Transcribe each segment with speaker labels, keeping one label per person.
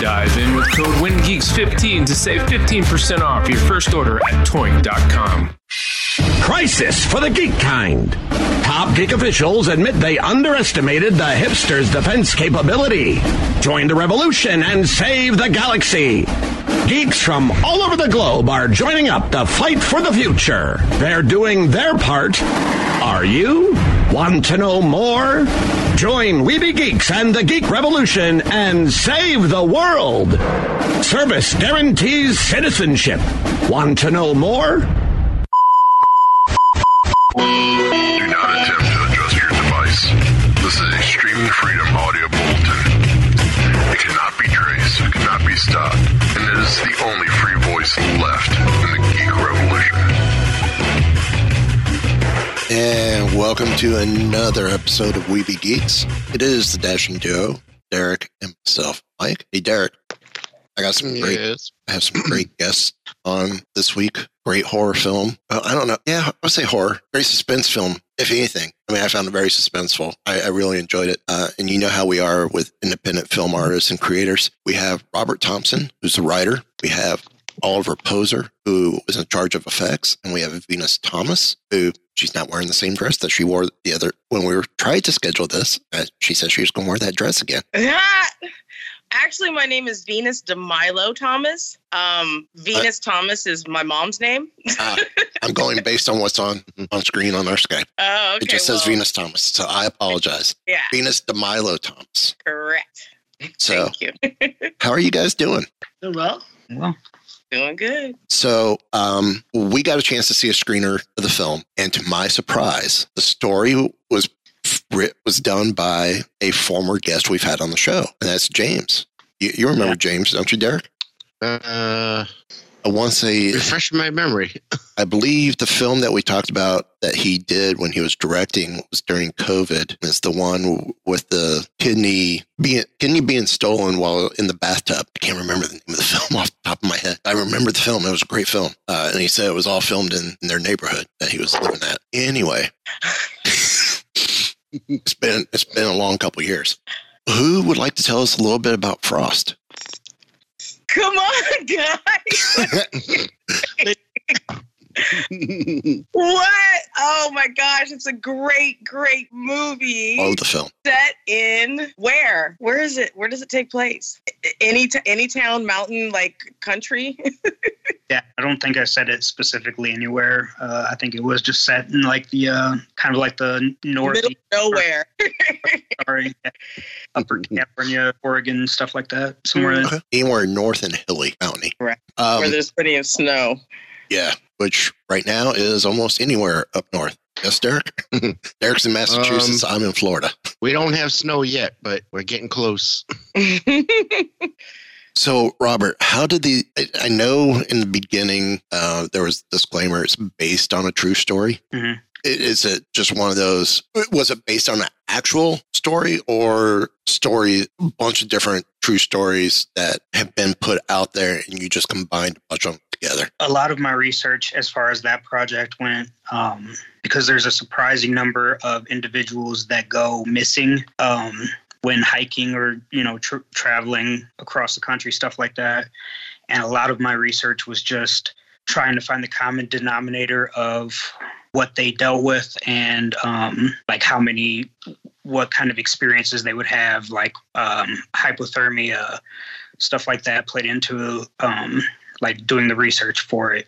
Speaker 1: Dive in with code WINGEEKS15 to save 15% off your first order at toynk.com.
Speaker 2: Crisis for the geek kind. Top geek officials admit they underestimated the hipsters' defense capability. Join the revolution and save the galaxy. Geeks from all over the globe are joining up to fight for the future. They're doing their part. Are you? Want to know more? Join We Be Geeks and the Geek Revolution and save the world. Service guarantees citizenship. Want to know more?
Speaker 3: Do not attempt to adjust your device. This is streaming freedom audio bulletin. It cannot be traced, it cannot be stopped, and it is the only free voice left
Speaker 4: And welcome to another episode of We Be Geeks. It is the Dashing Duo, Derek and myself, Mike. Hey, Derek. I got some great.
Speaker 5: Yes.
Speaker 4: I have some great guests on this week. Great horror film. Well, I don't know. Yeah, I'll say horror. Great suspense film, if anything. I mean, I found it very suspenseful. I, I really enjoyed it. Uh, and you know how we are with independent film artists and creators. We have Robert Thompson, who's the writer. We have Oliver Poser, who is in charge of effects, and we have Venus Thomas, who she's not wearing the same dress that she wore the other when we were trying to schedule this. Uh, she said she was going to wear that dress again.
Speaker 6: Actually, my name is Venus DeMilo Thomas. Um, Venus Thomas is my mom's name.
Speaker 4: Uh, I'm going based on what's on on screen on our Skype.
Speaker 6: Oh, okay.
Speaker 4: it just says Venus Thomas, so I apologize.
Speaker 6: Yeah,
Speaker 4: Venus DeMilo Thomas.
Speaker 6: correct.
Speaker 4: So,
Speaker 6: Thank you.
Speaker 4: how are you guys doing?
Speaker 6: well,
Speaker 5: Well,
Speaker 6: doing good.
Speaker 4: So, um, we got a chance to see a screener of the film, and to my surprise, the story was was done by a former guest we've had on the show, and that's James. You, you remember James, don't you, Derek?
Speaker 5: uh,
Speaker 4: I want to say,
Speaker 5: refresh my memory.
Speaker 4: I believe the film that we talked about that he did when he was directing was during COVID. It's the one with the kidney being kidney being stolen while in the bathtub. I can't remember the name of the film off the top of my head. I remember the film. It was a great film. Uh, and he said it was all filmed in, in their neighborhood that he was living at. Anyway, it's been it's been a long couple years. Who would like to tell us a little bit about Frost?
Speaker 6: Come on, guys. what? Oh my gosh, it's a great, great movie.
Speaker 4: Oh, the film.
Speaker 6: Set in where? Where is it? Where does it take place? Any t- any town, mountain, like country?
Speaker 7: Yeah, I don't think I said it specifically anywhere. Uh, I think it was just set in like the uh, kind of like the
Speaker 6: Middle
Speaker 7: north,
Speaker 6: of nowhere.
Speaker 7: sorry, upper California, Oregon, stuff like that. Somewhere.
Speaker 4: Okay. Anywhere north and hilly, mountainy.
Speaker 6: Right.
Speaker 4: Um,
Speaker 6: where there's plenty of snow.
Speaker 4: Yeah, which right now is almost anywhere up north. Yes, Derek? Derek's in Massachusetts. I'm in Florida.
Speaker 5: we don't have snow yet, but we're getting close.
Speaker 4: So, Robert, how did the? I- I know in the beginning uh, there was a disclaimer. It's based on a true story.
Speaker 7: Mhm.
Speaker 4: I- Is it just one of those? Was it based on an actual story or story? A bunch of different true stories that have been put out there, and you just combined a bunch of them together.
Speaker 7: a lot of my research as far as that project went um, because there's a surprising number of individuals that go missing um, when hiking or you know tr- traveling across the country stuff like that and a lot of my research was just trying to find the common denominator of what they dealt with and um, like how many what kind of experiences they would have like um, hypothermia stuff like that played into um, like doing the research for it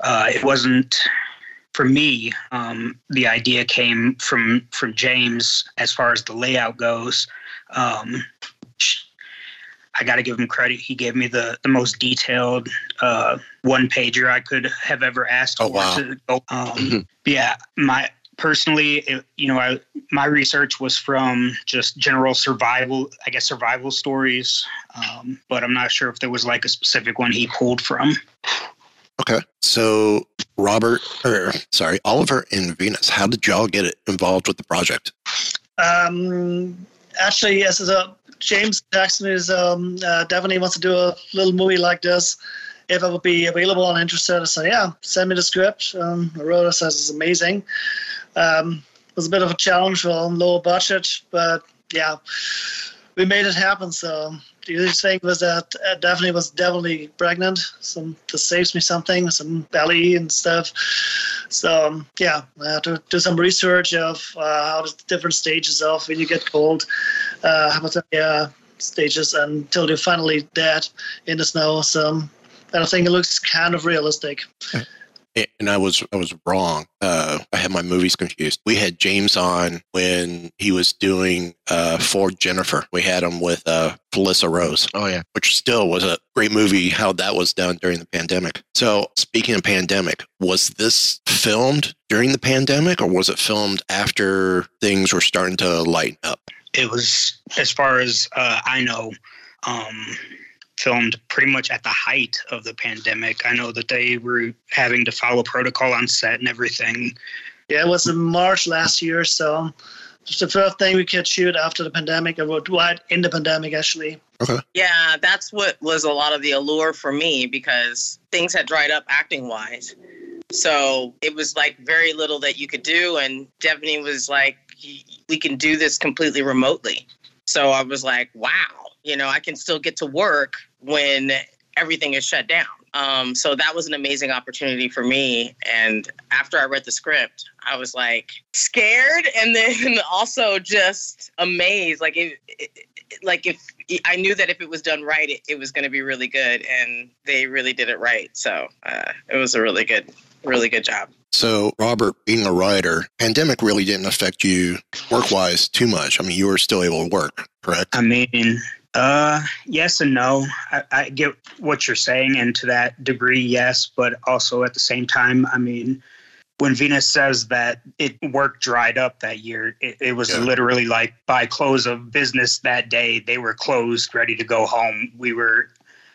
Speaker 7: uh, it wasn't for me. Um, the idea came from from James as far as the layout goes. Um, I got to give him credit. He gave me the, the most detailed uh, one pager I could have ever asked
Speaker 4: Oh,
Speaker 7: for.
Speaker 4: wow.
Speaker 7: To. Um, yeah, my personally, it, you know, I, my research was from just general survival, I guess, survival stories. Um, but I'm not sure if there was like a specific one he pulled from.
Speaker 4: Okay. So, Robert, or sorry, Oliver and Venus, how did y'all get involved with the project?
Speaker 8: Um, actually, yes, uh, James Jackson is um, uh, definitely wants to do a little movie like this. If I would be available and interested, I said, yeah, send me the script. Um, I wrote it, says it's amazing. Um, it was a bit of a challenge for lower budget, but yeah, we made it happen. So other thing was that uh, Daphne was definitely pregnant. Some this saves me something, some belly and stuff. So um, yeah, I had to do some research of uh, how the different stages of when you get cold, uh, hypothermia stages until you're finally dead in the snow. So um, I think it looks kind of realistic.
Speaker 4: And I was I was wrong. Uh, I had my movies confused. We had James on when he was doing uh, for Jennifer. We had him with uh, Felissa Rose.
Speaker 5: Oh yeah,
Speaker 4: which still was a great movie. How that was done during the pandemic. So speaking of pandemic, was this filmed during the pandemic, or was it filmed after things were starting to lighten up?
Speaker 7: It was, as far as uh, I know, um, filmed pretty much at the height of the pandemic. I know that they were having to follow protocol on set and everything.
Speaker 8: Yeah, it was in March last year, so it's the first thing we could shoot after the pandemic, or right in the pandemic, actually.
Speaker 4: Okay.
Speaker 6: Yeah, that's what was a lot of the allure for me because things had dried up acting wise. So it was like very little that you could do. And Devanny was like, we can do this completely remotely. So I was like, wow, you know, I can still get to work when everything is shut down. Um, so that was an amazing opportunity for me. And after I read the script, I was like scared and then also just amazed. Like it, it like if I knew that if it was done right, it, it was going to be really good, and they really did it right. So uh, it was a really good, really good job.
Speaker 4: So, Robert, being a writer, pandemic really didn't affect you work wise too much. I mean, you were still able to work, correct?
Speaker 7: I mean, uh, yes and no. I, I get what you're saying, and to that degree, yes. But also at the same time, I mean, when Venus says that it work dried up that year, it, it was
Speaker 4: Yeah.
Speaker 7: literally like by close of business that day, they were closed, ready to go home. We were,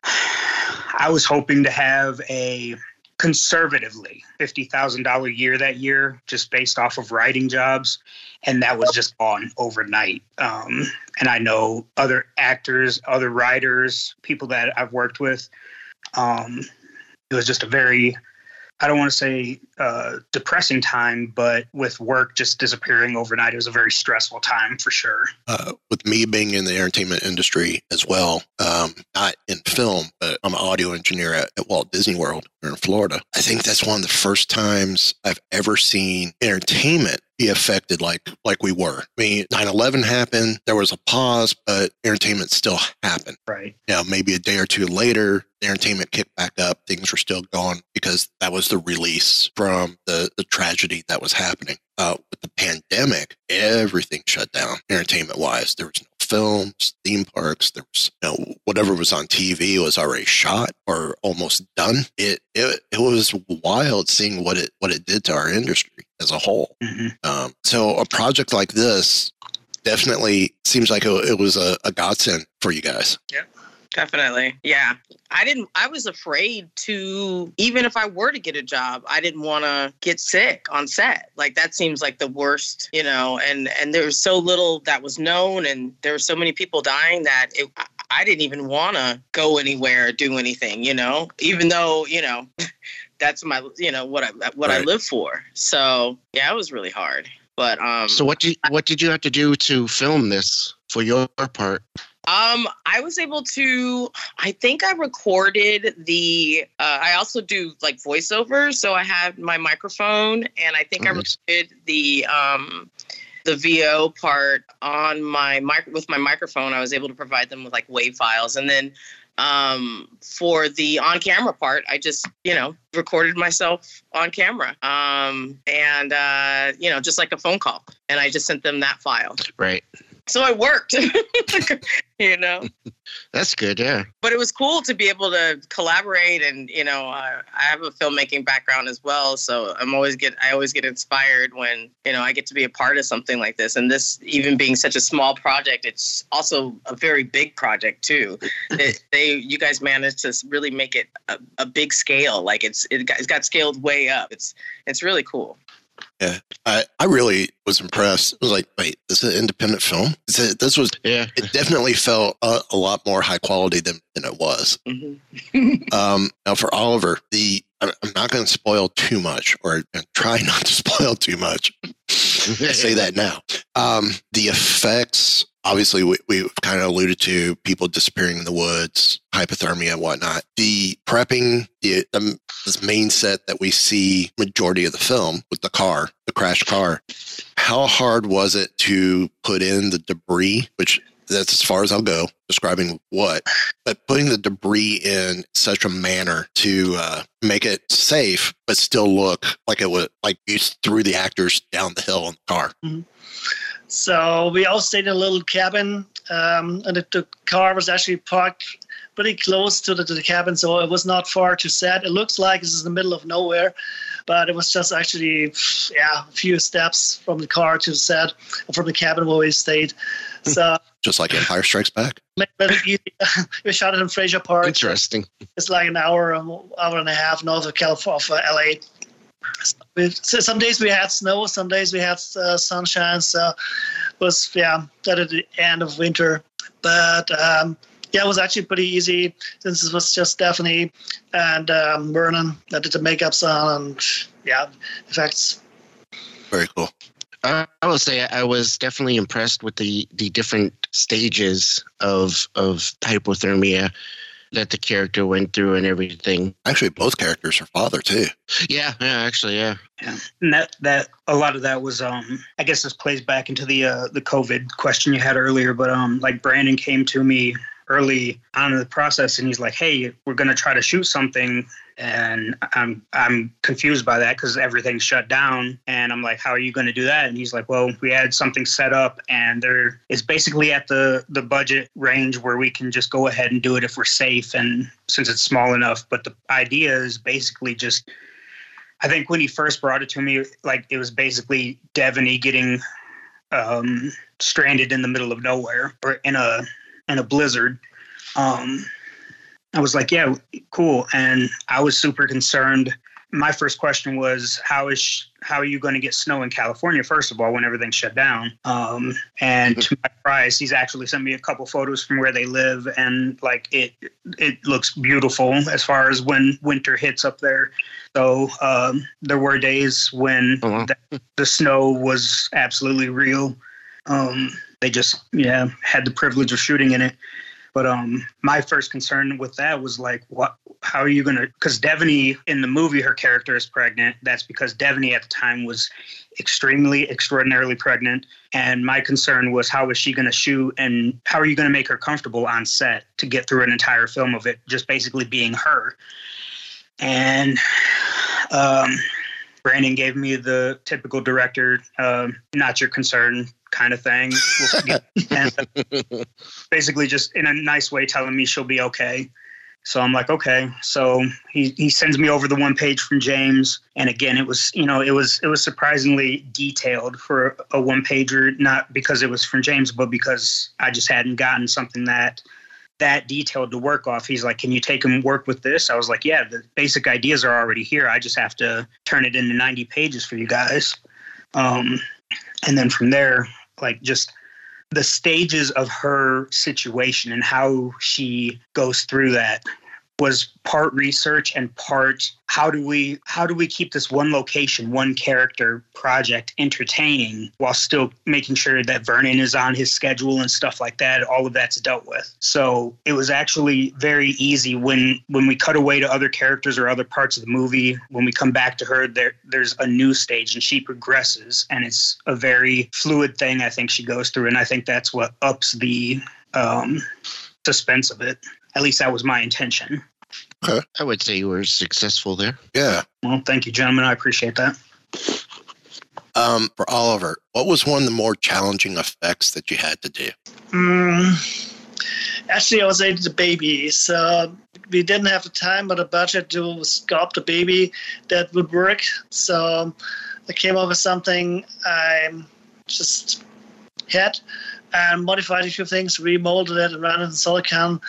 Speaker 7: I was hoping to have a conservatively $50,000 year that year, just based off of writing jobs. And that was just gone overnight. Um, and I know other actors, other writers, people that I've worked with. Um, it was just a very I don't want to say uh, depressing time, but with work just disappearing overnight, it was a very stressful time for sure.
Speaker 4: Uh, with me being in the entertainment industry as well, um, not in film, but I'm an audio engineer at, at Walt Disney World here in Florida. I think that's one of the first times I've ever seen entertainment be affected like like we were. I mean, 9/11 happened. There was a pause, but entertainment still happened.
Speaker 7: Right.
Speaker 4: Now, maybe a day or two later, the entertainment kicked back up. Things were still going because that was the release from the the tragedy that was happening. Uh, with the pandemic, everything shut down entertainment wise. There was no films, theme parks. There was you know whatever was on TV was already shot or almost done. It it it was wild seeing what it what it did to our industry as a whole. Um, so a project like this definitely seems like it, was a, a godsend for you guys.
Speaker 6: Definitely. Yeah. I didn't, I was afraid to, even if I were to get a job, I didn't want to get sick on set. Like that seems like the worst, you know, and, and there was so little that was known and there were so many people dying that it, I- didn't even want to go anywhere or do anything, you know, even though, you know, that's my, you know, what I, what I live for. So yeah, it was really hard. But, um,
Speaker 5: So what did what did you have to do to film this for your part?
Speaker 6: Um, I was able to. I think I recorded the. Uh, I also do like voiceover, so I have my microphone, and I think I recorded the um, the VO part on my mic with my microphone. I was able to provide them with like wave files, and then Um, for the on camera part, I just, you know, recorded myself on camera. Um, and, uh, you know, just like a phone call. And I just sent them that file.
Speaker 5: Right.
Speaker 6: So it worked, you know.
Speaker 5: That's good. Yeah.
Speaker 6: But it was cool to be able to collaborate, and you know, uh, I have a filmmaking background as well, so I'm always get I always get inspired when you know I get to be a part of something like this. And this, even being such a small project, it's also a very big project too. it, they, you guys managed to really make it a, a big scale. Like it's it got, it's got scaled way up. It's it's really cool.
Speaker 4: Yeah, I, I really was impressed. It was like, wait, this is an independent film. This, this was,
Speaker 5: yeah.
Speaker 4: It definitely felt a, a lot more high quality than, than it was.
Speaker 6: Mm-hmm.
Speaker 4: um, now for Oliver, the I'm not going to spoil too much, or try not to spoil too much. I say that now. Um, the effects, obviously, we, we've kind of alluded to people disappearing in the woods, hypothermia, whatnot. The prepping, the this main set that we see majority of the film with the car, the crashed car. How hard was it to put in the debris, which that's as far as I'll go describing what, but putting the debris in such a manner to uh, make it safe, but still look like it would like you threw the actors down the hill in the car.
Speaker 8: Mm-hmm. So we all stayed in a little cabin, um, and the, the, car was actually parked pretty close to the, to the cabin, so it was not far to set. It looks like this is in the middle of nowhere, but it was just actually, yeah, a few steps from the car to the set, from the cabin where we stayed. So
Speaker 4: just like Empire Strikes Back.
Speaker 8: we shot it in Frazier Park.
Speaker 5: Interesting.
Speaker 8: It's like an hour, hour and a half north of California, LA. So some days we had snow, some days we had uh, sunshine. So it was yeah, that at the end of winter. But um, yeah, it was actually pretty easy since it was just Stephanie and um, Vernon that did the makeups on and yeah, effects.
Speaker 4: Very cool.
Speaker 5: I will say I was definitely impressed with the the different stages of of hypothermia that the character went through and everything.
Speaker 4: Actually, both characters are father too.
Speaker 5: Yeah, yeah, actually, yeah.
Speaker 7: Yeah, and that that a lot of that was um I guess this plays back into the uh the COVID question you had earlier, but um like Brandon came to me early on in the process and he's like, "Hey, we're going to try to shoot something." And I'm I'm confused by that cuz everything's shut down and I'm like, "How are you going to do that?" And he's like, "Well, we had something set up and there is basically at the the budget range where we can just go ahead and do it if we're safe and since it's small enough, but the idea is basically just I think when he first brought it to me, like it was basically Devanny getting um, stranded in the middle of nowhere or in a in a blizzard. Um, I was like, yeah, cool. And I was super concerned. My first question was, how is how are you going to get snow in California? First of all, when everything's shut down. Um, and to my surprise, he's actually sent me a couple photos from where they live, and like it, it looks beautiful as far as when winter hits up there. So um, there were days when
Speaker 5: Oh, wow.
Speaker 7: the, the snow was absolutely real. Um, they just yeah had the privilege of shooting in it. But um, my first concern with that was like, what? How are you gonna? Because Devanny in the movie, her character is pregnant. That's because Devanny at the time was extremely, extraordinarily pregnant. And my concern was, how is she gonna shoot, and how are you gonna make her comfortable on set to get through an entire film of it just basically being her? And um, Brandon gave me the typical director, um, not your concern kind of thing. And basically, just in a nice way, telling me she'll be okay. So I'm like, okay. So he, he sends me over the one page from James, and again, it was you know it was it was surprisingly detailed for a one pager, not because it was from James, but because I just hadn't gotten something that that detailed to work off. He's like, Can you take and work with this? I was like, Yeah, the basic ideas are already here. I just have to turn it into 90 pages for you guys. Um, and then from there, like just the stages of her situation and how she goes through that was part research and part how do we how do we keep this one location one character project entertaining while still making sure that vernon is on his schedule and stuff like that? All of that's dealt with. So it was actually very easy when when we cut away to other characters or other parts of the movie. When we come back to her there there's a new stage and she progresses and it's a very fluid thing i think she goes through. And i think that's what ups the um suspense of it at least that was my intention.
Speaker 4: Okay.
Speaker 5: I would say you were successful there.
Speaker 4: Yeah.
Speaker 7: Well, thank you, gentlemen. I appreciate that.
Speaker 4: Um, for Oliver, what was one of the more challenging effects that you had to do?
Speaker 8: Mm, actually, I was saying to baby. So we didn't have the time or the budget to sculpt a baby that would work. So I came up with something I just had and modified a few things, remolded it, and ran it in silicone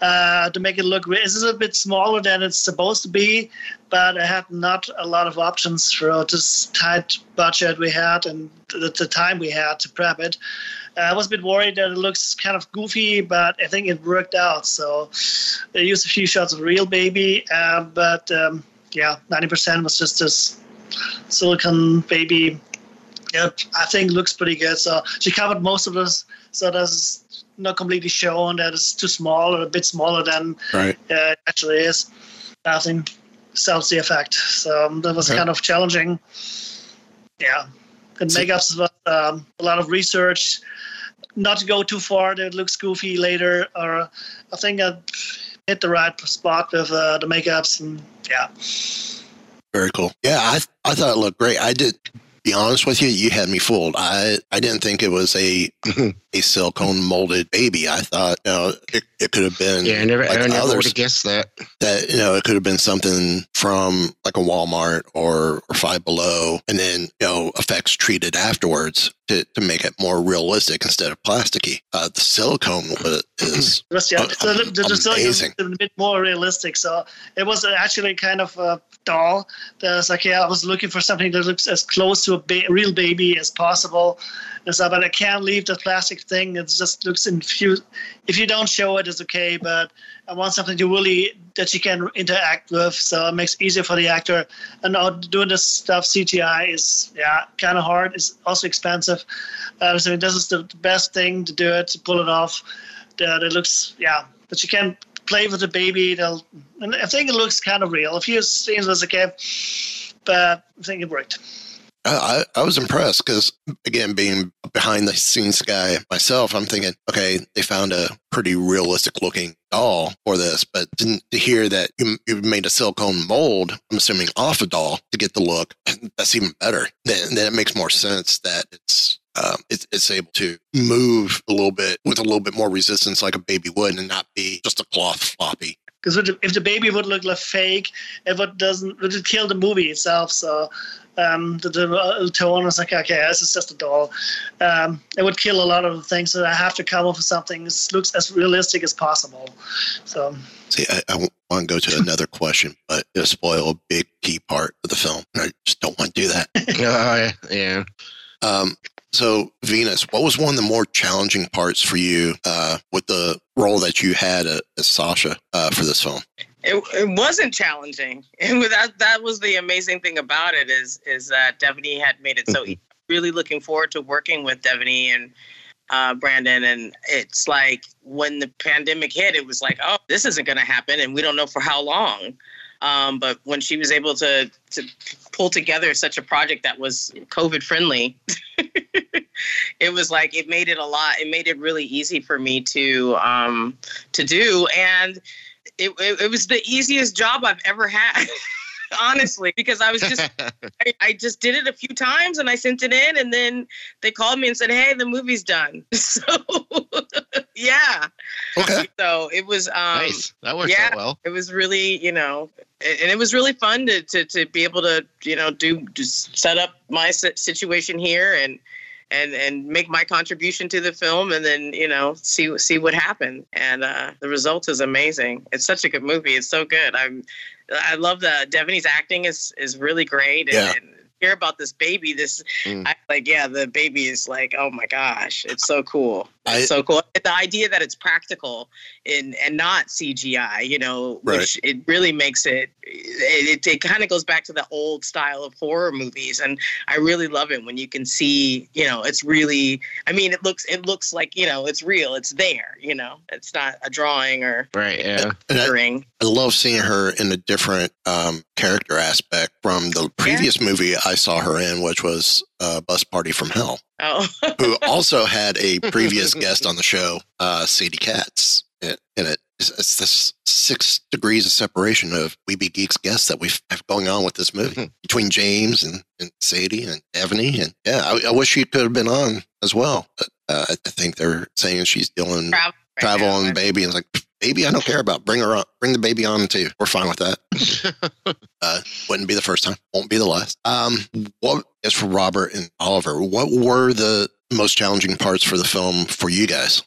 Speaker 8: uh, to make it look. It's a bit smaller than it's supposed to be, but I had not a lot of options for this tight budget we had and the, the time we had to prep it. Uh, I was a bit worried that it looks kind of goofy, but I think it worked out. So I used a few shots of real baby, uh, but um, yeah, 90% was just this silicone baby. Yep, I think looks pretty good. So she covered most of this, so that's not completely shown that it's too small or a bit smaller than
Speaker 4: Right.
Speaker 8: uh, it actually is. I think sells the effect. So um, that was
Speaker 4: Okay.
Speaker 8: kind of challenging. Yeah, and
Speaker 4: So-
Speaker 8: makeups was um, a lot of research. Not to go too far that it looks goofy later, or I think I hit the right spot with uh, the makeups and yeah.
Speaker 4: Very cool. Yeah, I I thought it looked great. I did. Be honest with you, you had me fooled. I I didn't think it was a a silicone molded baby. I thought you know it, it could have been
Speaker 5: Yeah, I never,
Speaker 4: like
Speaker 5: I never would have guessed that.
Speaker 4: that you know it could have been something from like a Walmart or or Five Below, and then you know effects treated afterwards to, to make it more realistic instead of plasticky. Uh, the silicone was, is
Speaker 8: was, yeah, the, the, the silicone was
Speaker 4: amazing.
Speaker 8: a bit more realistic. So it was actually kind of a doll. That was like, yeah, I was looking for something that looks as close to a ba- real baby as possible. But I can't leave the plastic thing. It just looks infused. If you don't show it, it's okay. But I want something to really that you can interact with, so it makes it easier for the actor. And now doing this stuff CGI is yeah kind of hard. It's also expensive. Uh, so this is the, the best thing to do it to pull it off. That it looks yeah, but you can play with the baby. They'll, and I think it looks kind of real. A few scenes was okay, but I think it worked.
Speaker 4: I, I was impressed because, again, being behind the scenes guy myself, I'm thinking, okay, they found a pretty realistic looking doll for this, but to, hear that you, you made a silicone mold, I'm assuming off a doll to get the look, that's even better. Then, then it makes more sense that it's. Um, it's, it's able to move a little bit with a little bit more resistance like a baby would and not be just a cloth floppy.
Speaker 8: Because if the baby would look like fake, it would doesn't would it kill the movie itself. So um, the, the uh, tone was like, okay, this is just a doll. Um, it would kill a lot of the things. So I have to come up with something that looks as realistic as possible. So
Speaker 4: See, I, I want to go to another question, but it'll spoil a big key part of the film. I just don't want to do that.
Speaker 5: Uh, yeah.
Speaker 4: Um, so, Venus, what was one of the more challenging parts for you uh, with the role that you had uh, as Sasha uh, for this film?
Speaker 6: It, it wasn't challenging, and that that was the amazing thing about it is is that Devanny had made it so easy. Really looking forward to working with Devanny and uh, Brandon, and it's like when the pandemic hit, it was like, oh, this isn't going to happen, and we don't know for how long. Um, but when she was able to to pull together such a project that was COVID friendly, it was like it made it a lot. It made it really easy for me to um, to do, and it, it, it was the easiest job I've ever had. honestly because i was just I, I just did it a few times and i sent it in and then they called me and said hey the movie's done so yeah
Speaker 4: okay
Speaker 6: so it was um
Speaker 5: Nice. That worked
Speaker 6: yeah
Speaker 5: out well.
Speaker 6: it was really you know and and it was really fun to to, to be able to you know do just set up my situation here and and and make my contribution to the film and then you know see see what happened. And uh the result is amazing. It's such a good movie. It's so good. I'm i love the devanny's acting is is really great and,
Speaker 4: Yeah.
Speaker 6: and hear about this baby this
Speaker 5: Mm.
Speaker 6: I, like yeah the baby is like oh my gosh it's so cool
Speaker 4: I-
Speaker 6: it's so cool the idea that it's practical and and not cgi you know which it really makes it it, it, it kind of goes back to the old style of horror movies and i really love it when you can see you know it's really i mean it looks it looks like you know it's real it's there you know it's not a drawing or
Speaker 5: Right. Yeah.
Speaker 4: And I, I love seeing her in a different um, character aspect from the previous movie I saw her in, which was uh, Bus Party from Hell,
Speaker 6: oh
Speaker 4: who also had a previous guest on the show, uh, Sadie Katz, in, in it. it's, it's this six degrees of separation of We Be Geeks guests that we have going on with this movie between James and, and Sadie and Ebony. And yeah, I, I wish she could have been on as well. But uh, I think they're saying she's dealing
Speaker 6: Travel right now.
Speaker 4: and baby. And it's like, baby, I don't care about. Bring her on. Bring the baby on too. We're fine with that. uh, wouldn't be the first time. Won't be the last. Um, what is for Robert and Oliver? What were the most challenging parts for the film for you guys?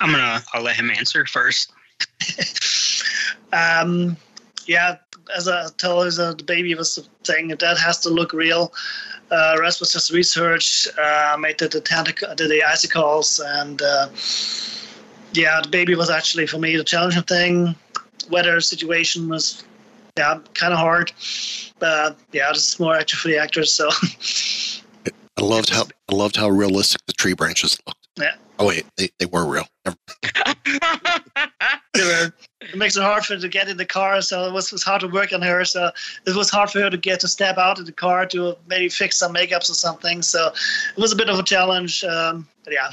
Speaker 7: I'm gonna I'll let him answer first.
Speaker 8: Um, yeah, as I told us, uh, the baby was saying that has to look real. Uh, rest was just research. Uh, made the the, tentac- did the icicles, and uh, yeah, the baby was actually for me the challenging thing. Weather situation was yeah kind of hard, but yeah, this is more actually for the actors. So
Speaker 4: I loved how I loved how realistic the tree branches looked.
Speaker 8: yeah,
Speaker 4: Oh wait, they, they were real.
Speaker 8: They were- it makes it hard for her to get in the car. So it was, was hard to work on her. So it was hard for her to get to step out of the car to maybe fix some makeups or something. So it was a bit of a challenge. Um, but yeah.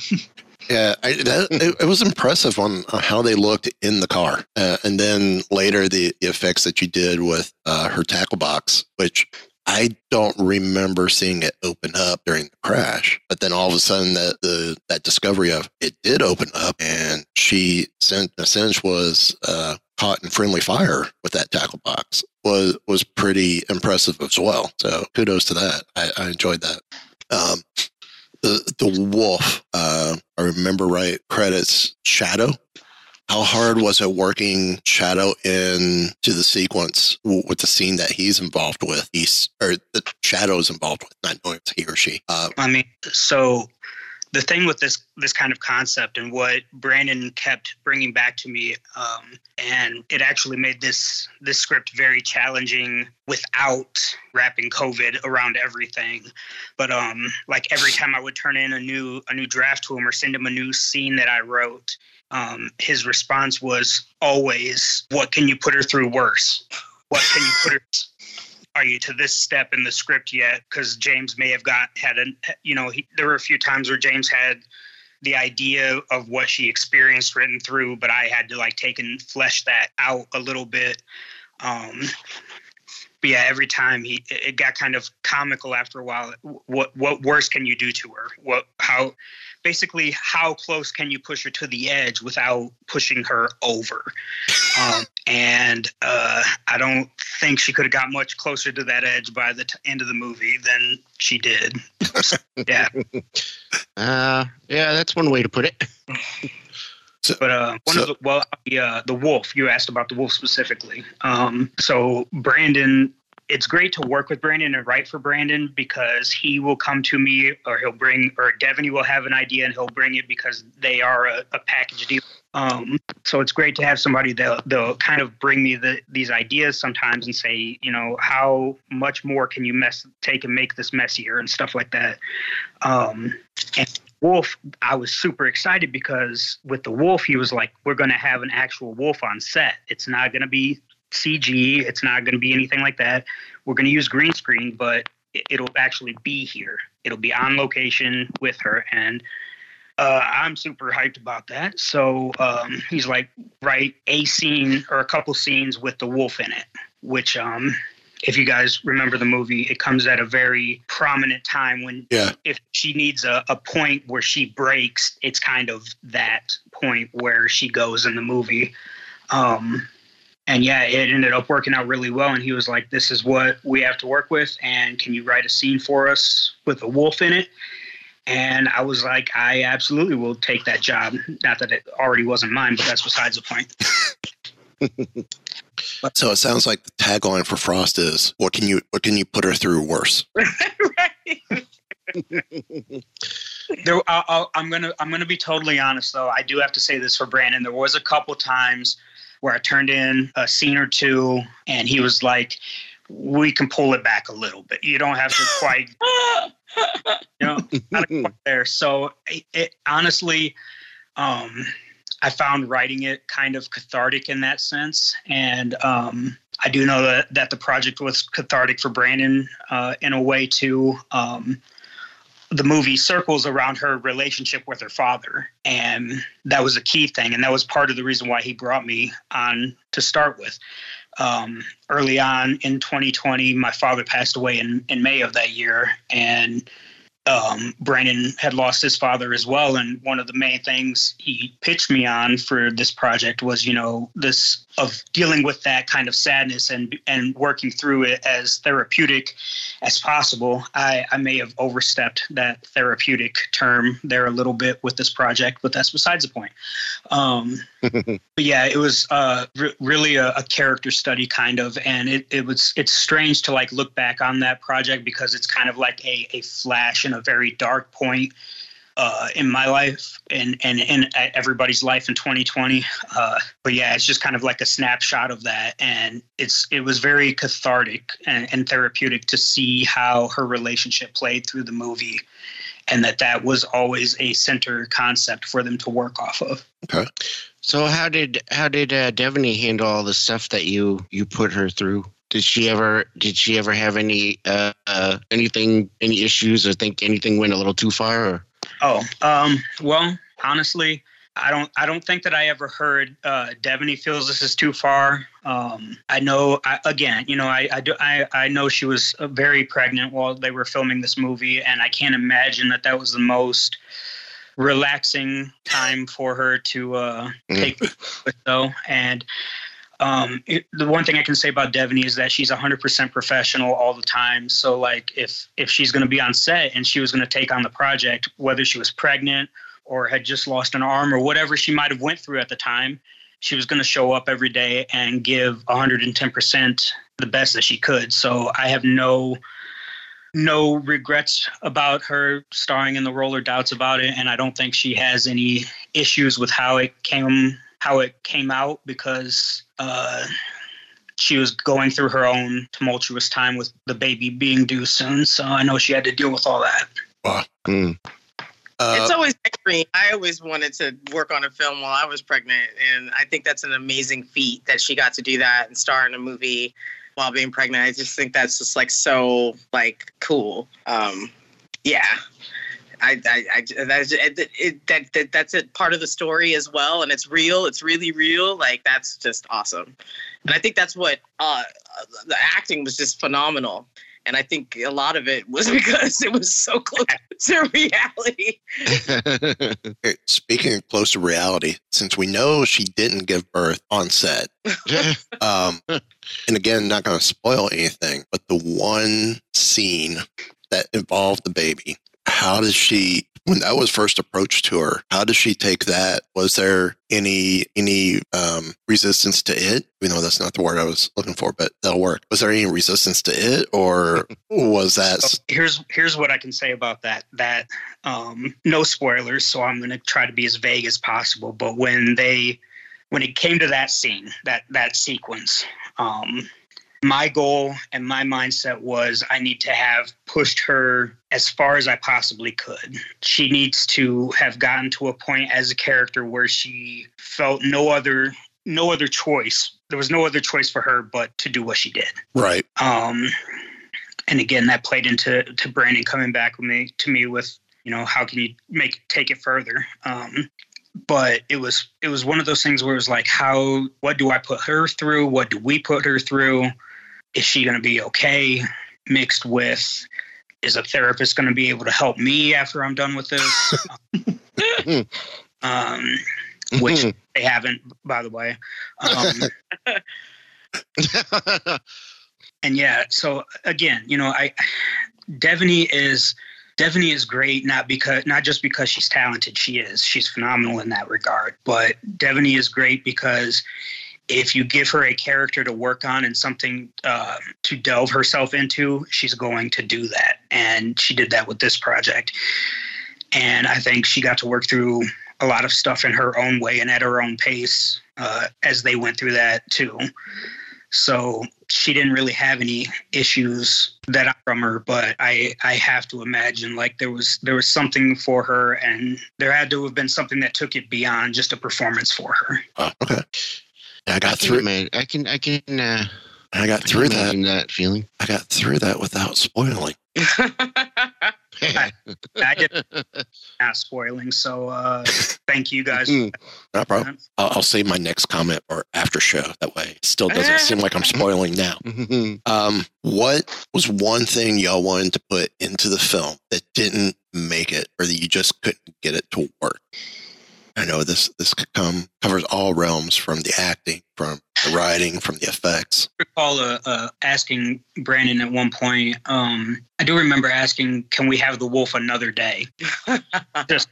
Speaker 4: Yeah, I, that, it, it was impressive on how they looked in the car, uh, and then later the, the effects that you did with uh, her tackle box, which I don't remember seeing it open up during the crash. But then all of a sudden, that the that discovery of it did open up, and she sent Cinch was uh, caught in friendly fire with that tackle box was was pretty impressive as well. So kudos to that. I, I enjoyed that. Um, the the wolf uh i remember right credits shadow. How hard was it working shadow in to the sequence w- with the scene that he's involved with? He's or the shadow is involved with not knowing it's he or she. Uh
Speaker 7: I mean, so the thing with this this kind of concept and what Brandon kept bringing back to me, um, and it actually made this this script very challenging without wrapping COVID around everything. But um, like every time I would turn in a new a new draft to him or send him a new scene that I wrote, um, his response was always, "What can you put her through worse? What can you put her?" Are you to this step in the script yet? Because James may have got had a you know he, there were a few times where James had the idea of what she experienced written through, but I had to like take and flesh that out a little bit. Um, but yeah, every time he it got kind of comical after a while. What what worse can you do to her? What how basically how close can you push her to the edge without pushing her over? Um, and uh, I don't think she could have got much closer to that edge by the t- end of the movie than she did. So, yeah.
Speaker 5: Uh, yeah, that's one way to put it.
Speaker 7: but uh, one
Speaker 4: so-
Speaker 7: of the well, the uh, the wolf. You asked about the wolf specifically. Um, so Brandon, it's great to work with Brandon and write for Brandon because he will come to me, or he'll bring, or Devanny will have an idea and he'll bring it because they are a, a package deal. Um, so it's great to have somebody that they'll kind of bring me the these ideas sometimes and say, you know, how much more can you mess take and make this messier and stuff like that. Um, and wolf i was super excited because with the wolf he was like we're going to have an actual wolf on set it's not going to be cg it's not going to be anything like that we're going to use green screen but it- it'll actually be here it'll be on location with her and uh, i'm super hyped about that so um, he's like write a scene or a couple scenes with the wolf in it which um, if you guys remember the movie, it comes at a very prominent time when
Speaker 4: Yeah.
Speaker 7: if she needs a, a point where she breaks, it's kind of that point where she goes in the movie. Um, and yeah, it ended up working out really well. And he was like, This is what we have to work with. And can you write a scene for us with a wolf in it? And I was like, I absolutely will take that job. Not that it already wasn't mine, but that's besides the point.
Speaker 4: so it sounds like the tagline for frost is what can you what can you put her through worse
Speaker 7: there, I'll, I'll, I'm gonna I'm gonna be totally honest though. I do have to say this for Brandon. There was a couple times where I turned in a scene or two, and he was like, "We can pull it back a little bit. You don't have to quite, you know, not quite there." So it, it honestly, um, I found writing it kind of cathartic in that sense, and um, I do know that that the project was cathartic for Brandon uh, in a way too. Um, the movie circles around her relationship with her father. And that was a key thing. And that was part of the reason why he brought me on to start with. Um, early on in 2020, my father passed away in, in May of that year. And um, Brandon had lost his father as well. And one of the main things he pitched me on for this project was, you know, this of dealing with that kind of sadness and and working through it as therapeutic as possible. I, I may have overstepped that therapeutic term there a little bit with this project, but that's besides the point. Um, but yeah, it was uh, re- really a, a, character study kind of, and it, it was it's strange to like look back on that project because it's kind of like a, a flash and a very dark point uh, in my life and, and in everybody's life in 2020. Uh, but yeah, it's just kind of like a snapshot of that. And it's it was very cathartic and, and therapeutic to see how her relationship played through the movie and that that was always a center concept for them to work off of.
Speaker 4: Okay.
Speaker 5: So how did how did uh, Devanny handle all the stuff that you you put her through? Did she ever did she ever have any uh, uh anything any issues or think anything went a little too far? Or?
Speaker 7: Oh, um, well, honestly, I don't. I don't think that I ever heard uh, Devanny feels this is too far. Um, I know. I, again, you know, I I, do, I I know she was uh, very pregnant while they were filming this movie, and I can't imagine that that was the most relaxing time for her to uh, mm. take with though. And um, it, the one thing I can say about Devanny is that she's 100% professional all the time. So like if if she's going to be on set and she was going to take on the project, whether she was pregnant or had just lost an arm or whatever she might have went through at the time, she was going to show up every day and give 110% the best that she could. So I have no no regrets about her starring in the role or doubts about it and I don't think she has any issues with how it came how it came out because uh, she was going through her own tumultuous time with the baby being due soon. So I know she had to deal with all that.
Speaker 4: Wow. Mm.
Speaker 6: Uh, it's always extreme. I always wanted to work on a film while I was pregnant, and I think that's an amazing feat that she got to do that and star in a movie while being pregnant. I just think that's just like so like cool. Um, yeah, I, I, I that's it, it, that, that that's a part of the story as well, and it's real. It's really real. Like that's just awesome, and I think that's what uh, the acting was just phenomenal. And I think a lot of it was because it was so close to reality.
Speaker 4: Speaking of close to reality, since we know she didn't give birth on set, um, and again, not going to spoil anything, but the one scene that involved the baby how does she when that was first approached to her how does she take that? Was there any any um, resistance to it? Even though that's not the word i was looking for but that'll work. Was there any resistance to it or was that
Speaker 7: so here's here's what i can say about that that um, no spoilers so i'm going to try to be as vague as possible but when they when it came to that scene that that sequence um, my goal and my mindset was I need to have pushed her as far as I possibly could. She needs to have gotten to a point as a character where she felt no other no other choice. There was no other choice for her but to do what she did.
Speaker 4: Right.
Speaker 7: Um and again that played into to Brandon coming back with me to me with, you know, how can you make take it further? Um but it was it was one of those things where it was like how what do i put her through what do we put her through is she going to be okay mixed with is a therapist going to be able to help me after i'm done with this? Um, which they haven't by the way. Um, and yeah so again you know i devanny is devanny is great not because not just because she's talented she is. She's phenomenal in that regard. But devanny is great because if you give her a character to work on and something uh, to delve herself into, she's going to do that. And she did that with this project. And I think she got to work through a lot of stuff in her own way and at her own pace uh, as they went through that too. So she didn't really have any issues that I from her, but I I have to imagine like there was there was something for her, and there had to have been something that took it beyond just a performance for her.
Speaker 4: Oh, okay. I got
Speaker 5: I
Speaker 4: through.
Speaker 5: Man, I can, I can. Uh,
Speaker 4: I got through that.
Speaker 5: That feeling.
Speaker 4: I got through that without spoiling.
Speaker 7: I, I did not spoiling, so uh, thank you guys.
Speaker 4: No problem. I'll, I'll save my next comment or after show. That way, it still doesn't seem like I'm spoiling now. Um, what was one thing y'all wanted to put into the film that didn't make it, or that you just couldn't get it to work? I know this this come covers all realms from the acting, from the writing, from the effects.
Speaker 7: I recall uh, uh, asking Brandon at one point. Um, I do remember asking, "Can we have the wolf another day?" Just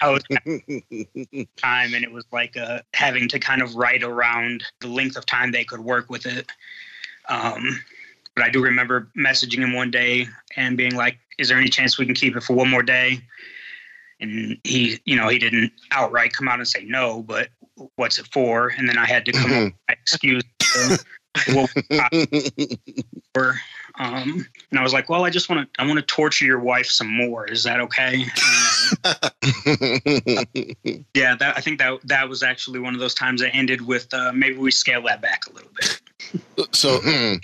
Speaker 7: how it time, and it was like uh, having to kind of write around the length of time they could work with it. Um, but I do remember messaging him one day and being like, "Is there any chance we can keep it for one more day?" And he, you know, he didn't outright come out and say no, but what's it for? And then I had to come up with excuse. wolf or, um, and I was like, well, I just want to, I want to torture your wife some more. Is that okay? And, yeah, that, I think that that was actually one of those times that ended with uh, maybe we scale that back a little bit.
Speaker 4: So,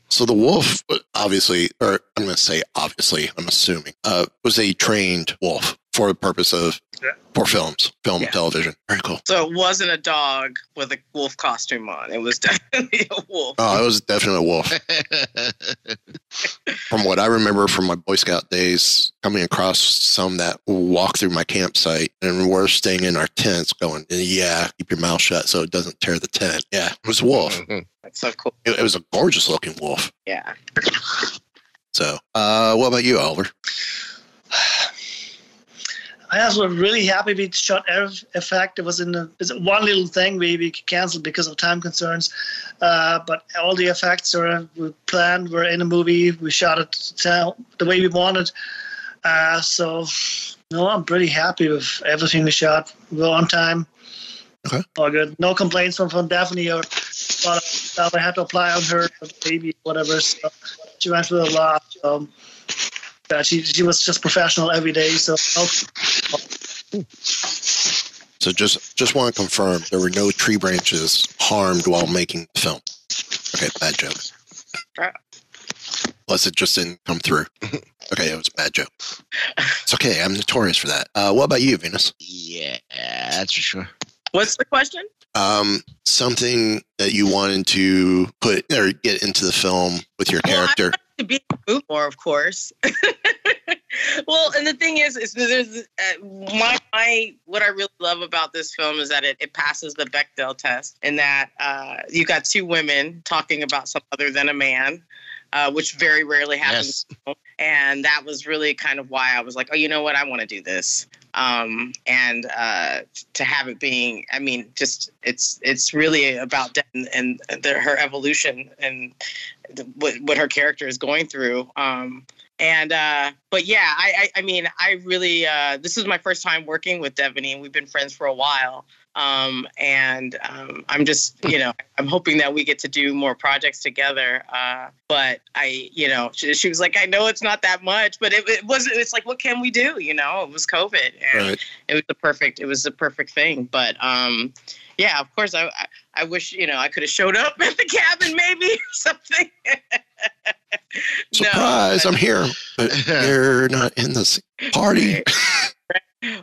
Speaker 4: so the wolf, obviously, or I'm going to say obviously, I'm assuming, uh, was a trained wolf for the purpose of for films, film,
Speaker 6: Yeah.
Speaker 4: television. Very cool.
Speaker 6: So it wasn't a dog with a wolf costume on. It was definitely a wolf.
Speaker 4: Oh, it was definitely a wolf. from what I remember from my Boy Scout days, coming across some that walk through my campsite and we're staying in our tents going, yeah, keep your mouth shut so it doesn't tear the tent. Yeah, it was a wolf.
Speaker 6: That's so cool.
Speaker 4: It, it was a gorgeous looking wolf.
Speaker 6: Yeah.
Speaker 4: So, uh, what about you, Oliver?
Speaker 8: I was really happy we shot Ev- effect. It was in it's one little thing we, we canceled because of time concerns. Uh, but all the effects are were planned. We're in a movie. We shot it the way we wanted. Uh, so, no, I'm pretty happy with everything we shot. We were on time.
Speaker 4: Okay.
Speaker 8: All good. No complaints from, from Daphne or that I had to apply on her baby, whatever. So she went through a lot. So, yeah, she, she was just professional every day. So,
Speaker 4: So, just just want to confirm there were no tree branches harmed while making the film. Okay, bad joke. Unless it just didn't come through. Okay, it was a bad joke. It's okay. I'm notorious for that. Uh, what about you, Venus?
Speaker 5: Yeah, that's for sure.
Speaker 6: What's the question?
Speaker 4: Um, something that you wanted to put or get into the film with your character.
Speaker 6: to be moved more, of course. well, and the thing is, is there's uh, my my what I really love about this film is that it, it passes the Bechdel test, in that uh, you got two women talking about something other than a man. Uh, which very rarely happens, and that was really kind of why I was like, oh, you know what, I want to do this, um, and uh, to have it being, I mean, just it's it's really about death and, and the, her evolution and what what her character is going through. Um, and uh, but yeah, I, I I mean, I really uh, this is my first time working with Devanny, and we've been friends for a while. Um, and um, I'm just, you know, I'm hoping that we get to do more projects together. Uh, but I, you know, she, she was like, I know it's not that much, but it, it wasn't. It's like, what can we do? You know, it was COVID, and
Speaker 4: Right.
Speaker 6: it was the perfect. It was the perfect thing. But um, yeah, of course, I, I I wish you know I could have showed up at the cabin maybe or something.
Speaker 4: Surprise! I'm here, but you're not in this party.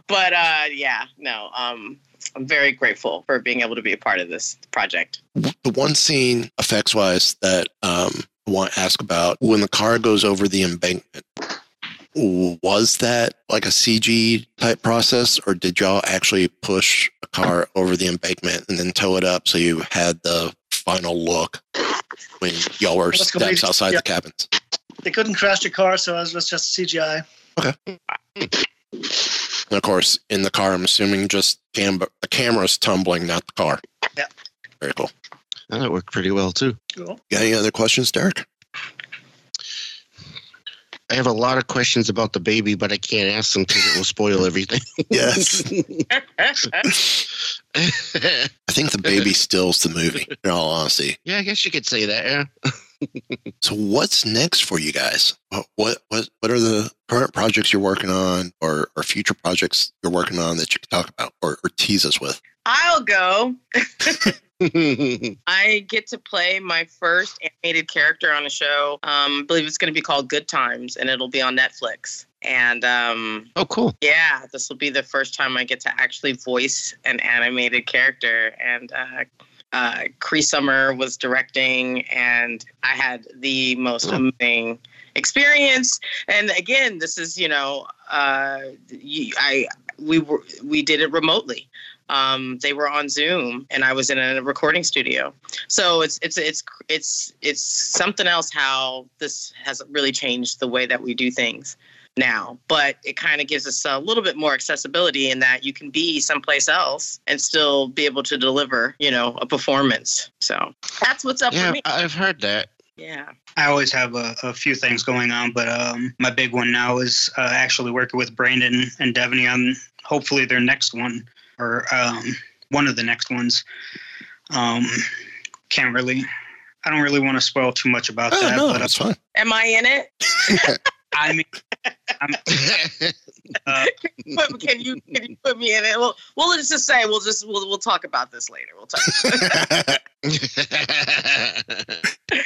Speaker 6: but uh, yeah, no. Um, I'm very grateful for being able to be a part of this project.
Speaker 4: the one scene effects wise that um I want to ask about when the car goes over the embankment was that like a CG type process or did y'all actually push a car over the embankment and then tow it up so you had the final look when y'all were
Speaker 8: That's
Speaker 4: steps
Speaker 8: complete-
Speaker 4: outside
Speaker 8: yeah.
Speaker 4: the cabins
Speaker 8: they couldn't crash the car, so it was just CGI. Okay.
Speaker 4: And of course in the car i'm assuming just cam- the camera's tumbling not the car
Speaker 8: Yeah.
Speaker 4: very cool
Speaker 5: That worked pretty well too.
Speaker 8: Cool.
Speaker 4: got any other questions derek
Speaker 5: I have a lot of questions about the baby, but I can't ask them because it will spoil everything.
Speaker 4: yes i think the baby stills the movie in all honesty
Speaker 5: yeah, I guess you could say that. Yeah.
Speaker 4: So what's next for you guys? What what what, what are the current projects you're working on, or or future projects you're working on that you can talk about or, or tease us with?
Speaker 6: I'll go. I get to play my first animated character on a show. Um, I believe it's going to be called Good Times, and it'll be on Netflix. And um,
Speaker 5: oh, cool!
Speaker 6: Yeah, this will be the first time I get to actually voice an animated character. And uh, uh, Cree Summer was directing, and I had the most
Speaker 5: Oh.
Speaker 6: amazing experience. And again, this is you know, uh, I we were we did it remotely. Um, they were on Zoom, and I was in a recording studio. So it's it's it's it's it's something else how this has really changed the way that we do things now. But it kind of gives us a little bit more accessibility in that you can be someplace else and still be able to deliver, you know, a performance. So that's what's up
Speaker 5: yeah,
Speaker 6: for me.
Speaker 5: I've heard that.
Speaker 6: Yeah.
Speaker 7: I always have a, a few things going on, but um, my big one now is uh, actually working with Brandon and Devanny on hopefully their next one or um, one of the next ones. Um, can't really, I don't really want to spoil too much about
Speaker 4: Oh,
Speaker 7: that.
Speaker 4: no,
Speaker 7: but
Speaker 4: that's fine.
Speaker 6: Am I in it?
Speaker 7: I mean, I'm, uh,
Speaker 6: Put- can you can you put me in it? Well, well, let's just say we'll just we'll we'll talk about this later. We'll talk.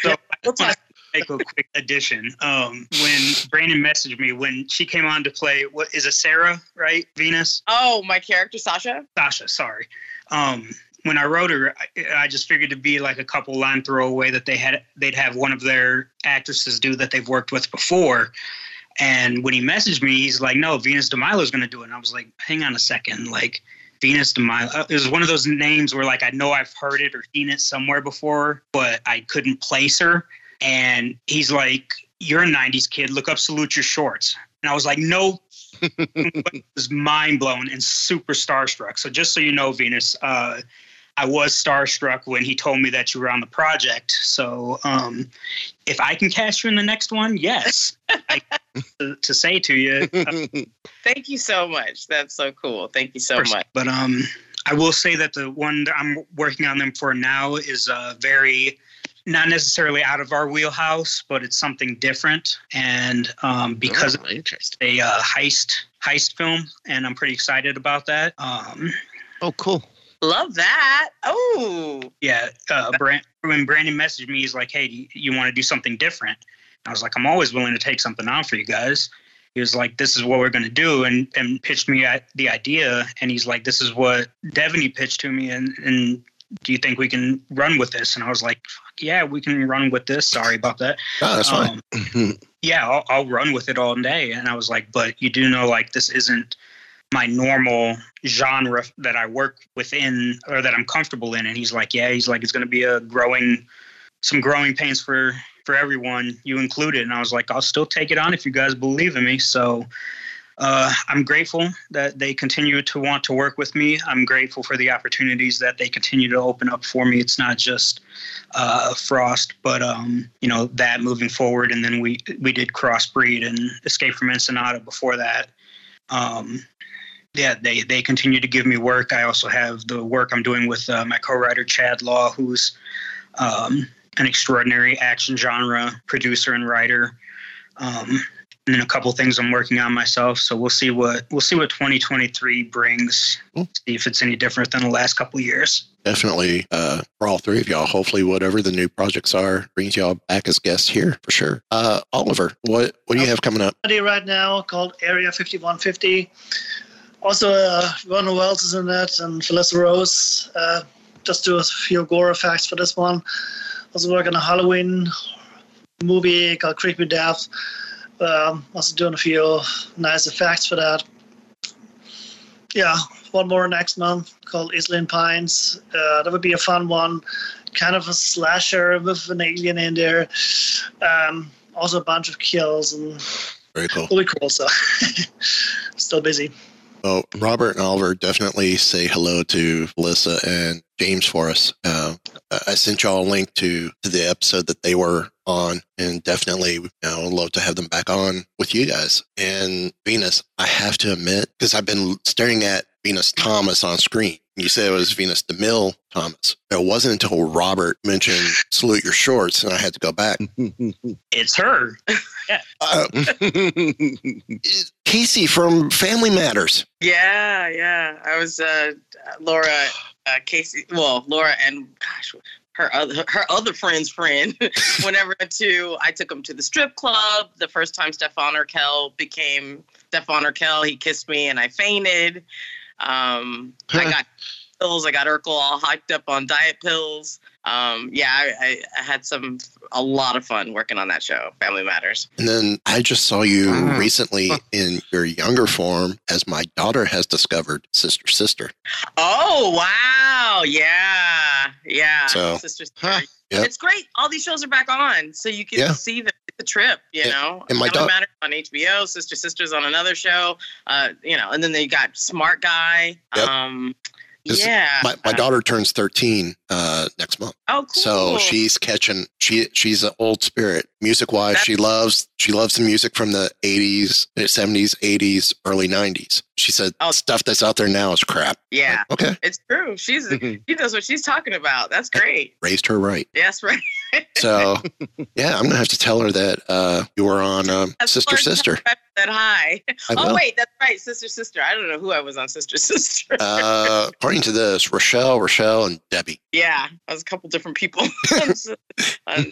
Speaker 7: So I want to make a quick addition. Um, when Brandon messaged me when she came on to play, what is it, Sarah? Right, Venus?
Speaker 6: Oh, my character Sasha.
Speaker 7: Sasha, sorry. Um, when I wrote her, I, I just figured it'd be like a couple line throwaway that they had they'd have one of their actresses do that they've worked with before. And when he messaged me, he's like, "No, Venus de Milo is going to do it." And I was like, "Hang on a second, like." Venus de Milo. uh, It was one of those names where, like, I know I've heard it or seen it somewhere before, but I couldn't place her. And he's like, "You're a '90s kid. Look up Salute Your Shorts." And I was like, "No." was mind blown and super starstruck. So just so you know, Venus, uh, I was starstruck when he told me that you were on the project. So um, if I can cast you in the next one, yes. I, to, to say to you, uh,
Speaker 6: Thank you so much. That's so cool. Thank you so much.
Speaker 7: But um, I will say that the one that I'm working on them for now is uh, very not necessarily out of our wheelhouse, but it's something different. And um, because
Speaker 5: Oh,
Speaker 7: it's a uh, heist heist film, and I'm pretty excited about that. Um,
Speaker 5: oh, cool.
Speaker 6: Love that. Oh,
Speaker 7: yeah. Uh, Brand, when Brandon messaged me, he's like, "Hey, do you, you want to do something different?" I was like, "I'm always willing to take something on for you guys." He was like, "This is what we're going to do," and and pitched me at the idea. And he's like, "This is what Devanny pitched to me," and and do you think we can run with this? And I was like, Fuck "Yeah, we can run with this." Sorry about that.
Speaker 4: Oh, that's fine.
Speaker 7: Um, yeah, I'll, I'll run with it all day. And I was like, but you do know, like, this isn't my normal genre that I work within or that I'm comfortable in. And he's like, yeah, he's like, it's going to be a growing, some growing pains for, for everyone, you included. And I was like, I'll still take it on if you guys believe in me. So, uh, I'm grateful that they continue to want to work with me. I'm grateful for the opportunities that they continue to open up for me. It's not just uh, Frost, but um, you know that moving forward. And then we we did Crossbreed and Escape from Ensenada before that. Um, yeah, they they continue to give me work. I also have the work I'm doing with uh, my co-writer Chad Law, who's um, an extraordinary action genre producer and writer. Um, and then a couple things I'm working on myself. So we'll see what we'll see what 2023 brings. See if it's any different than the last couple of years.
Speaker 4: Definitely uh, for all three of y'all. Hopefully, whatever the new projects are brings y'all back as guests here for sure. Uh, Oliver, what what do you have coming up?
Speaker 8: Study right now called Area 5150. Also, uh, Ron Wells is in it and Felissa Rose. Uh, just do a few gore effects for this one. Also working on a Halloween movie called Creepy Death. Um, also doing a few nice effects for that. Yeah, one more next month called Island Pines. Uh, that would be a fun one. Kind of a slasher with an alien in there. Um, also a bunch of kills and
Speaker 4: Very cool.
Speaker 8: really cool. So still busy.
Speaker 4: Well, Robert and Oliver definitely say hello to Melissa and James for us. Uh, I sent y'all a link to, to the episode that they were on, and definitely, you know, love to have them back on with you guys. And Venus, I have to admit, because I've been staring at Venus Thomas on screen. You said it was Venus DeMilo Thomas. It wasn't until Robert mentioned "Salute Your Shorts" and I had to go back.
Speaker 7: It's her.
Speaker 4: Uh, Casey from Family Matters.
Speaker 6: Yeah, yeah. I was uh, Laura, uh, Casey. Well, Laura and gosh, her other her other friend's friend. Whenever to, I took him to the strip club. The first time Stefan Urkel became Stefan Urkel, he kissed me and I fainted. Um, I got pills. I got Urkel all hyped up on diet pills. Um, yeah, I, I, I had some a lot of fun working on that show, Family Matters.
Speaker 4: And then I just saw you
Speaker 6: Wow.
Speaker 4: recently in your younger form, as my daughter has discovered, Sister Sister.
Speaker 6: Oh wow! Yeah, yeah.
Speaker 4: So-
Speaker 6: Sisters,
Speaker 4: Yep.
Speaker 6: it's great. All these shows are back on, so you can
Speaker 4: Yeah.
Speaker 6: see the, the trip. You
Speaker 4: And-
Speaker 6: know,
Speaker 4: and my
Speaker 6: Family
Speaker 4: daugh-
Speaker 6: Matters on HBO, Sister Sisters on another show. Uh, you know, and then they got Smart Guy.
Speaker 4: Yep.
Speaker 6: Um, yeah.
Speaker 4: My, my daughter turns 13 uh, next month.
Speaker 6: Oh, cool.
Speaker 4: So she's catching. She she's an old spirit. Music wise, she loves she loves the music from the 80s, 70s, 80s, early 90s. She said oh. stuff that's out there now is crap.
Speaker 6: yeah.
Speaker 4: Okay.
Speaker 6: It's true. She's she knows what she's talking about. That's great.
Speaker 4: Raised her right.
Speaker 6: Yes, right.
Speaker 4: So yeah, I'm gonna have to tell her that uh, you were on um, Sister Sister.
Speaker 6: That high.
Speaker 4: I
Speaker 6: Oh
Speaker 4: will.
Speaker 6: wait, that's right, Sister Sister. I don't know who I was on Sister Sister.
Speaker 4: Uh, according to this, Rochelle, Rochelle, and Debbie.
Speaker 6: Yeah, I was a couple different people. Um,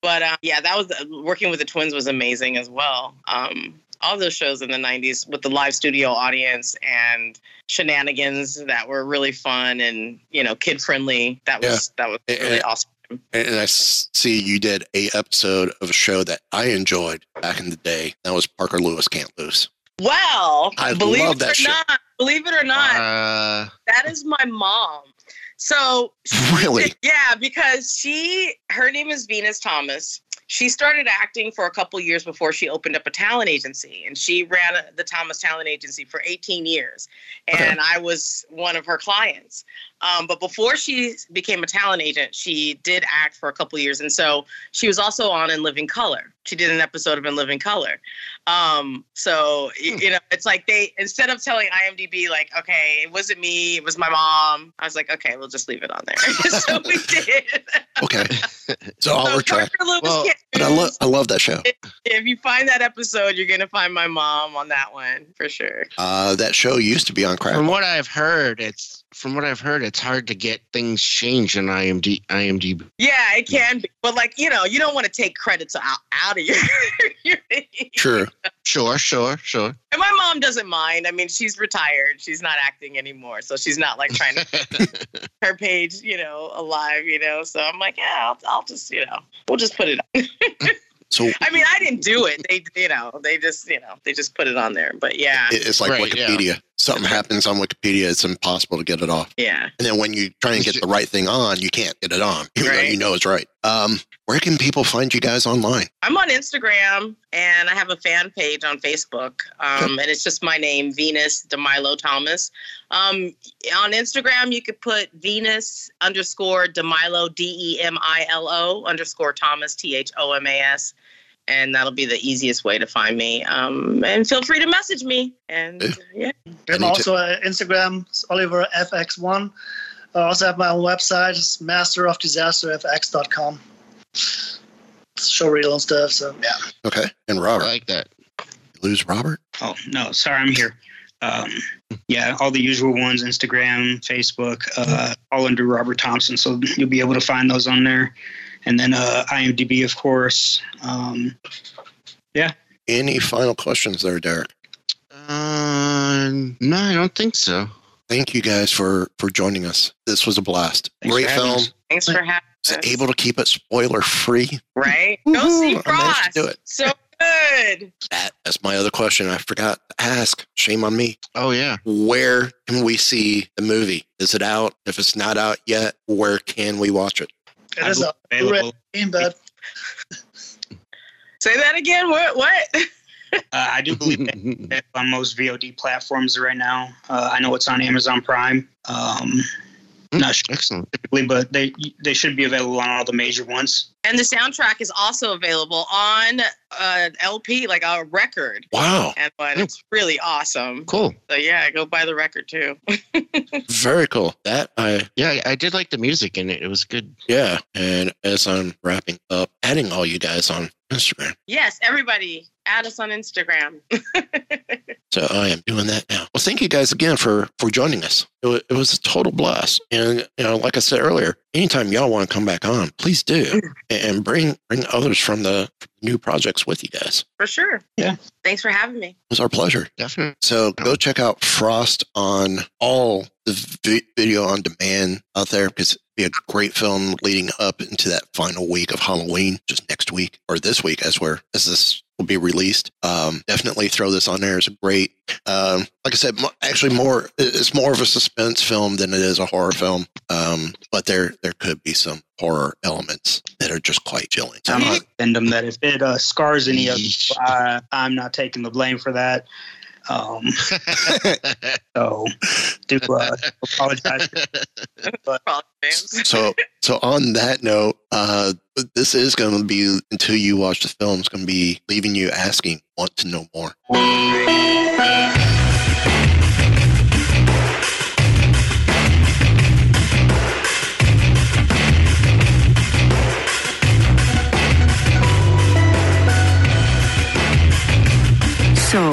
Speaker 6: but uh, yeah, that was working with the twins was amazing as well. Um, all those shows in the '90s with the live studio audience and shenanigans that were really fun and you know kid friendly. That was that was really
Speaker 4: And-
Speaker 6: awesome.
Speaker 4: And I see you did a episode of a show that I enjoyed back in the day. That was Parker Lewis Can't Lose.
Speaker 6: Well,
Speaker 4: I
Speaker 6: believe
Speaker 4: love
Speaker 6: it
Speaker 4: that
Speaker 6: or
Speaker 4: show.
Speaker 6: not, believe it or not,
Speaker 5: Uh,
Speaker 6: that is my mom. So
Speaker 4: Really?
Speaker 6: Yeah, because she her name is Venus Thomas. She started acting for a couple years before she opened up a talent agency, and she ran the Thomas Talent Agency for 18 years. And I was one of her clients. Um, but before she became a talent agent, she did act for a couple years, and so she was also on In Living Color. She did an episode of In Living Color. Um, so y- you know, it's like they instead of telling IMDb like, okay, it wasn't me, it was my mom. I was like, okay, we'll just leave it on there. so we did.
Speaker 4: Okay. So I'll retract.
Speaker 6: Parker
Speaker 4: But I love I love that show.
Speaker 6: if you find that episode, you're gonna find my mom on that one for sure.
Speaker 4: Uh, that show used to be on
Speaker 5: from what I've heard, it's from what I've heard, it's hard to get things changed in IMD, IMDb.
Speaker 6: Yeah, it can be, but like you know, you don't want to take credits out, out of your. your
Speaker 4: True.
Speaker 5: Sure, sure, sure.
Speaker 6: and my mom doesn't mind. I mean, she's retired; she's not acting anymore, so she's not like trying to her page, you know, alive. You know, so I'm like, yeah, I'll, I'll just, you know, we'll just put it on.
Speaker 4: So
Speaker 6: I mean, I didn't do it. They, you know, they just, you know, they just put it on there. But yeah,
Speaker 4: it's like
Speaker 5: Right, yeah.
Speaker 4: Wikipedia. Something happens on Wikipedia, it's impossible to get it off.
Speaker 6: yeah.
Speaker 4: And then when you try and get the right thing on, you can't get it on, even though
Speaker 6: Right.
Speaker 4: you know it's right. Um, where can people find you guys online?
Speaker 6: I'm on Instagram and I have a fan page on Facebook. Um, and it's just my name, Venus DeMilo Thomas. Um, on Instagram, you could put Venus underscore DeMilo, D E M I L O underscore Thomas, T H O M A S. And that'll be the easiest way to find me. Um, and feel free to message me. And yeah.
Speaker 8: I'm also uh, Instagram, it's Oliver FX1. I also have my own website, it's masterofdisasterfx.com. Show reel and stuff, so yeah.
Speaker 4: Okay. And Robert.
Speaker 5: I like that.
Speaker 4: Lose Robert?
Speaker 7: Oh no, sorry, I'm here. Um, yeah, all the usual ones: Instagram, Facebook, uh, all under Robert Thompson. So you'll be able to find those on there, and then uh, IMDb, of course. Um, yeah.
Speaker 4: Any final questions there, Derek?
Speaker 5: Uh, no, I don't think so.
Speaker 4: Thank you guys for for joining us. This was a blast.
Speaker 5: Thanks
Speaker 4: Great film.
Speaker 5: us.
Speaker 6: Thanks for having
Speaker 4: Was
Speaker 6: us.
Speaker 4: able to keep it spoiler free.
Speaker 6: Right? Go see
Speaker 4: Woohoo!
Speaker 6: Frost.
Speaker 4: do it.
Speaker 6: So good.
Speaker 4: That, that's my other question. I forgot to ask. Shame on me.
Speaker 5: Oh yeah.
Speaker 4: Where can we see the movie? Is it out? If it's not out yet, where can we watch it?
Speaker 8: It is a
Speaker 7: available.
Speaker 8: Blu-ray, but
Speaker 6: Say that again. What? What?
Speaker 7: Uh, I do believe that it's on most VOD platforms right now. Uh, I know it's on Amazon Prime. Um, Mm-hmm. Not sure
Speaker 5: Excellent.
Speaker 7: typically, but they they should be available on all the major ones.
Speaker 6: And the soundtrack is also available on uh, an LP, like a record.
Speaker 4: Wow.
Speaker 6: And but hmm. it's really awesome.
Speaker 5: Cool.
Speaker 6: So yeah, go buy the record too.
Speaker 4: Very cool. That I
Speaker 5: Yeah, I did like the music in it. It was good.
Speaker 4: yeah. And as I'm wrapping up, adding all you guys on Instagram.
Speaker 6: yes, everybody, add us on Instagram.
Speaker 4: So I am doing that now. Well, thank you guys again for for joining us. It was, it was a total blast. And you know, like I said earlier, anytime y'all want to come back on, please do, mm. and bring bring others from the new projects with you guys.
Speaker 6: For sure.
Speaker 7: Yeah.
Speaker 6: Thanks for having me.
Speaker 4: It was our pleasure.
Speaker 5: Definitely.
Speaker 4: So go check out Frost on all the vi- video on demand out there because it'd be a great film leading up into that final week of Halloween, just next week or this week as we're as this will be released. Um, definitely throw this on there. It's great, um, like I said, actually more it's more of a suspense film than it is a horror film. Um, but there there could be some horror elements that are just quite chilling.
Speaker 7: I'm send them that if it uh, scars any of you, I, I'm not taking the blame for that. Um, so do uh, apologize. But
Speaker 4: so so on that note uh this is going to be until you watch the film it's going to be leaving you asking want to know more
Speaker 9: So,